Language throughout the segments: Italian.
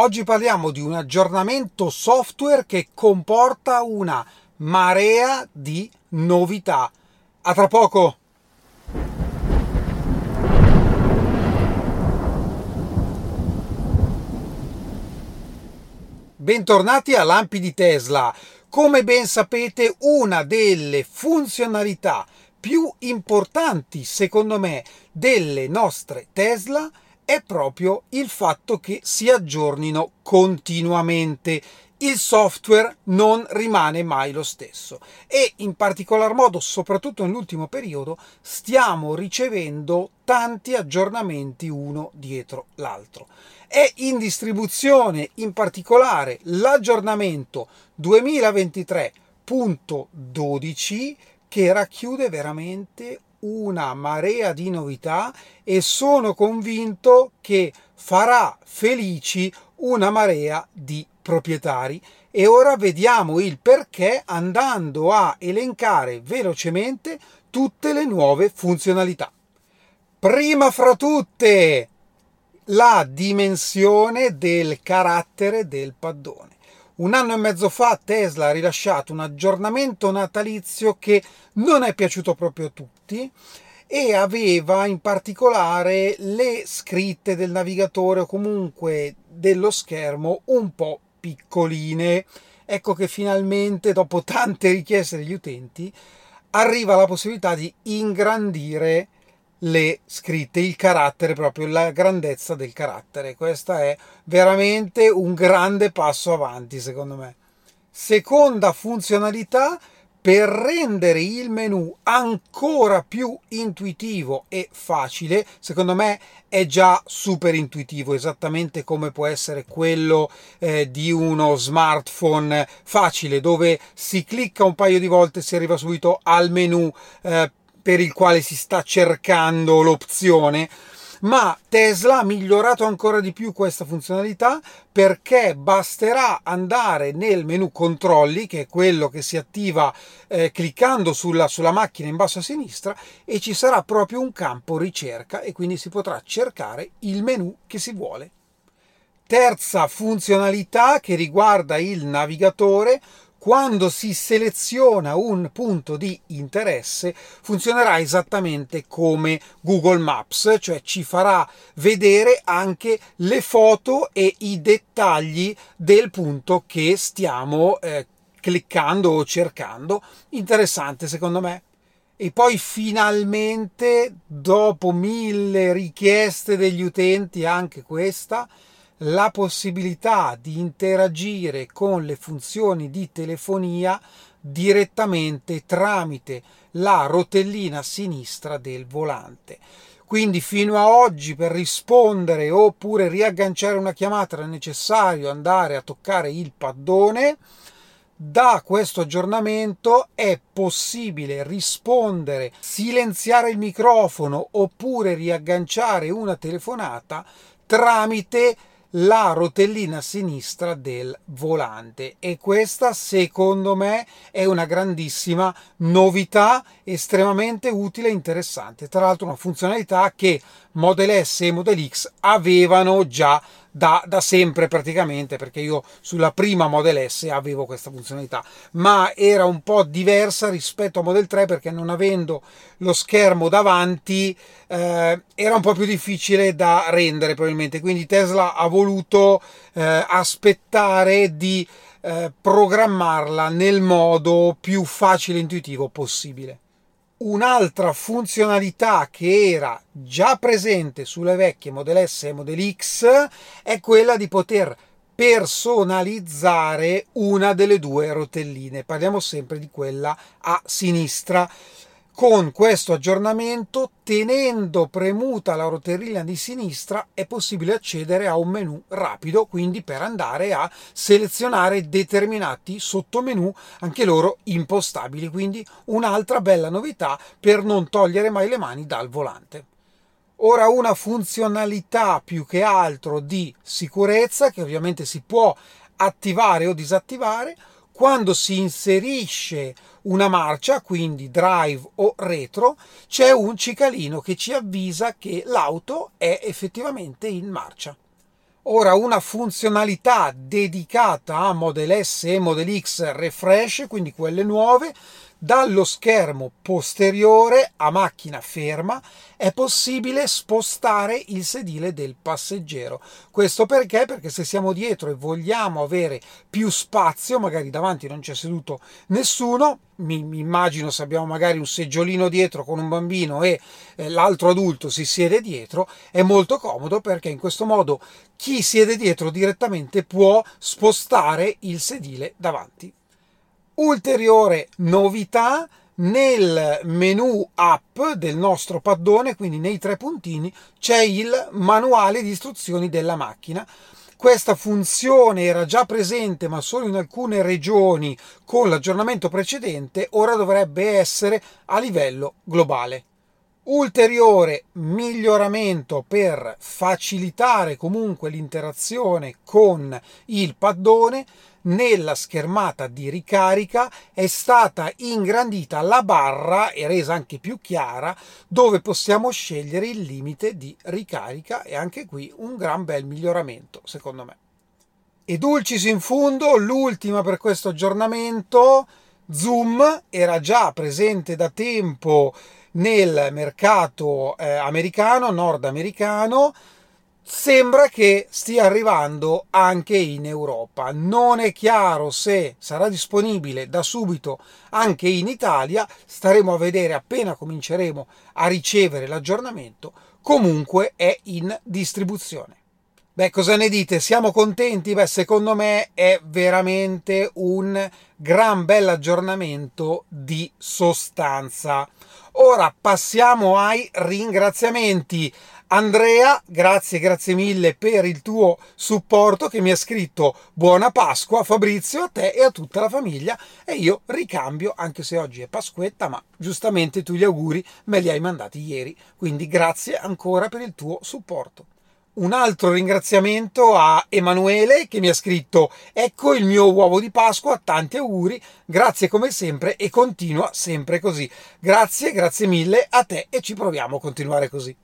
Oggi parliamo di un aggiornamento software che comporta una marea di novità. A tra poco! Bentornati a Lampi di Tesla. Come ben sapete, una delle funzionalità più importanti, secondo me, delle nostre Tesla è proprio il fatto che si aggiornino continuamente. Il software non rimane mai lo stesso e in particolar modo, soprattutto nell'ultimo periodo, stiamo ricevendo tanti aggiornamenti uno dietro l'altro. È in distribuzione in particolare l'aggiornamento 2023.12 che racchiude veramente una marea di novità e sono convinto che farà felici una marea di proprietari. E ora vediamo il perché andando a elencare velocemente tutte le nuove funzionalità. Prima fra tutte, la dimensione del carattere del paddone. Un anno e mezzo fa Tesla ha rilasciato un aggiornamento natalizio che non è piaciuto proprio a tutti e aveva in particolare le scritte del navigatore o comunque dello schermo un po' piccoline. Ecco che finalmente, dopo tante richieste degli utenti, arriva la possibilità di ingrandire le scritte, il carattere, proprio la grandezza del carattere. Questo è veramente un grande passo avanti, secondo me. Seconda funzionalità, per rendere il menu ancora più intuitivo e facile, secondo me è già super intuitivo, esattamente come può essere quello eh, di uno smartphone facile, dove si clicca un paio di volte e si arriva subito al menu eh, per il quale si sta cercando l'opzione, ma Tesla ha migliorato ancora di più questa funzionalità perché basterà andare nel menu controlli, che è quello che si attiva eh, cliccando sulla, sulla macchina in basso a sinistra, e ci sarà proprio un campo ricerca e quindi si potrà cercare il menu che si vuole. Terza funzionalità che riguarda il navigatore, quando si seleziona un punto di interesse funzionerà esattamente come Google Maps, cioè ci farà vedere anche le foto e i dettagli del punto che stiamo eh, cliccando o cercando. Interessante secondo me. E poi finalmente, dopo mille richieste degli utenti, anche questa, la possibilità di interagire con le funzioni di telefonia direttamente tramite la rotellina sinistra del volante. Quindi fino a oggi per rispondere oppure riagganciare una chiamata era necessario andare a toccare il paddone. Da questo aggiornamento è possibile rispondere, silenziare il microfono oppure riagganciare una telefonata tramite la rotellina sinistra del volante. E questa secondo me è una grandissima novità estremamente utile e interessante. Tra l'altro una funzionalità che Model S e Model X avevano già da, da, sempre praticamente perché io sulla prima Model S avevo questa funzionalità. Ma era un po' diversa rispetto a Model 3 perché non avendo lo schermo davanti eh, era un po' più difficile da rendere probabilmente. Quindi Tesla ha voluto eh, aspettare di eh, programmarla nel modo più facile e intuitivo possibile un'altra funzionalità che era già presente sulle vecchie Model S e Model X è quella di poter personalizzare una delle due rotelline. Parliamo sempre di quella a sinistra con questo aggiornamento, tenendo premuta la rotellina di sinistra, è possibile accedere a un menu rapido, quindi per andare a selezionare determinati sottomenu, anche loro impostabili. Quindi un'altra bella novità per non togliere mai le mani dal volante. Ora una funzionalità più che altro di sicurezza che ovviamente si può attivare o disattivare quando si inserisce una marcia, quindi drive o retro, c'è un cicalino che ci avvisa che l'auto è effettivamente in marcia. Ora una funzionalità dedicata a Model S e Model X refresh, quindi quelle nuove, dallo schermo posteriore a macchina ferma è possibile spostare il sedile del passeggero. Questo perché? Perché se siamo dietro e vogliamo avere più spazio, magari davanti non c'è seduto nessuno, mi, immagino se abbiamo magari un seggiolino dietro con un bambino e eh, l'altro adulto si siede dietro, è molto comodo perché in questo modo chi siede dietro direttamente può spostare il sedile davanti ulteriore novità nel menu app del nostro paddone, quindi nei tre puntini, c'è il manuale di istruzioni della macchina. Questa funzione era già presente ma solo in alcune regioni con l'aggiornamento precedente, ora dovrebbe essere a livello globale. Ulteriore miglioramento per facilitare comunque l'interazione con il paddone nella schermata di ricarica è stata ingrandita la barra e resa anche più chiara dove possiamo scegliere il limite di ricarica e anche qui un gran bel miglioramento secondo me. E dulcis in fundo, l'ultima per questo aggiornamento, Zoom era già presente da tempo nel mercato eh, americano, nordamericano, sembra che stia arrivando anche in Europa. Non è chiaro se sarà disponibile da subito anche in Italia, staremo a vedere appena cominceremo a ricevere l'aggiornamento, comunque è in distribuzione. Beh, cosa ne dite? Siamo contenti? Beh, secondo me è veramente un gran bel aggiornamento di sostanza. Ora passiamo ai ringraziamenti. Andrea, grazie, grazie mille per il tuo supporto che mi ha scritto buona Pasqua Fabrizio a te e a tutta la famiglia e io ricambio anche se oggi è Pasquetta ma giustamente tu gli auguri me li hai mandati ieri quindi grazie ancora per il tuo supporto. Un altro ringraziamento a Emanuele che mi ha scritto ecco il mio uovo di Pasqua, tanti auguri, grazie come sempre e continua sempre così. Grazie, grazie mille a te e ci proviamo a continuare così.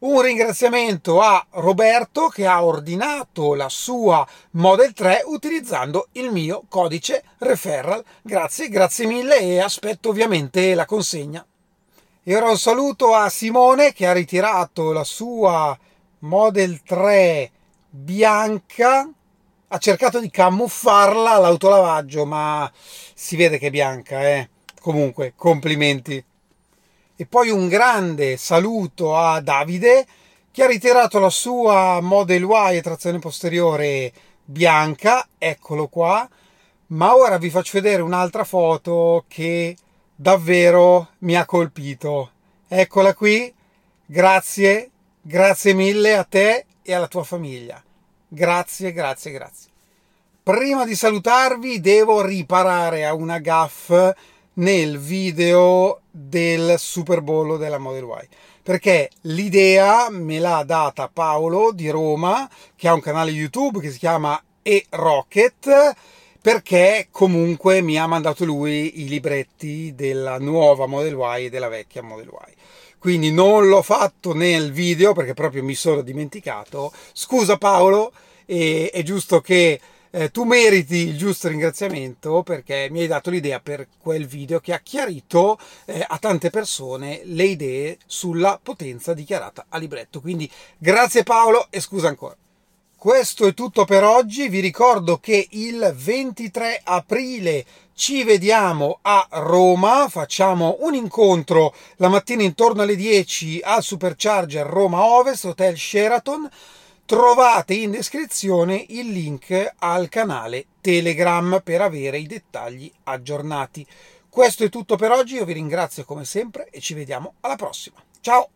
Un ringraziamento a Roberto che ha ordinato la sua Model 3 utilizzando il mio codice referral. Grazie, grazie mille e aspetto ovviamente la consegna. E ora un saluto a Simone che ha ritirato la sua Model 3 bianca ha cercato di camuffarla all'autolavaggio, ma si vede che è bianca, eh. Comunque, complimenti. E poi un grande saluto a Davide che ha ritirato la sua Model Y a trazione posteriore bianca, eccolo qua. Ma ora vi faccio vedere un'altra foto che davvero mi ha colpito. Eccola qui. Grazie Grazie mille a te e alla tua famiglia. Grazie, grazie, grazie. Prima di salutarvi devo riparare a una gaff nel video del Super Bowl della Model Y perché l'idea me l'ha data Paolo di Roma che ha un canale YouTube che si chiama E Rocket perché comunque mi ha mandato lui i libretti della nuova Model Y e della vecchia Model Y quindi non l'ho fatto nel video perché proprio mi sono dimenticato. Scusa Paolo, è giusto che eh, tu meriti il giusto ringraziamento perché mi hai dato l'idea per quel video che ha chiarito eh, a tante persone le idee sulla potenza dichiarata a libretto. Quindi grazie Paolo e scusa ancora. Questo è tutto per oggi, vi ricordo che il 23 aprile ci vediamo a Roma, facciamo un incontro la mattina intorno alle 10 al Supercharger Roma Ovest, Hotel Sheraton. Trovate in descrizione il link al canale Telegram per avere i dettagli aggiornati. Questo è tutto per oggi, io vi ringrazio come sempre e ci vediamo alla prossima. Ciao!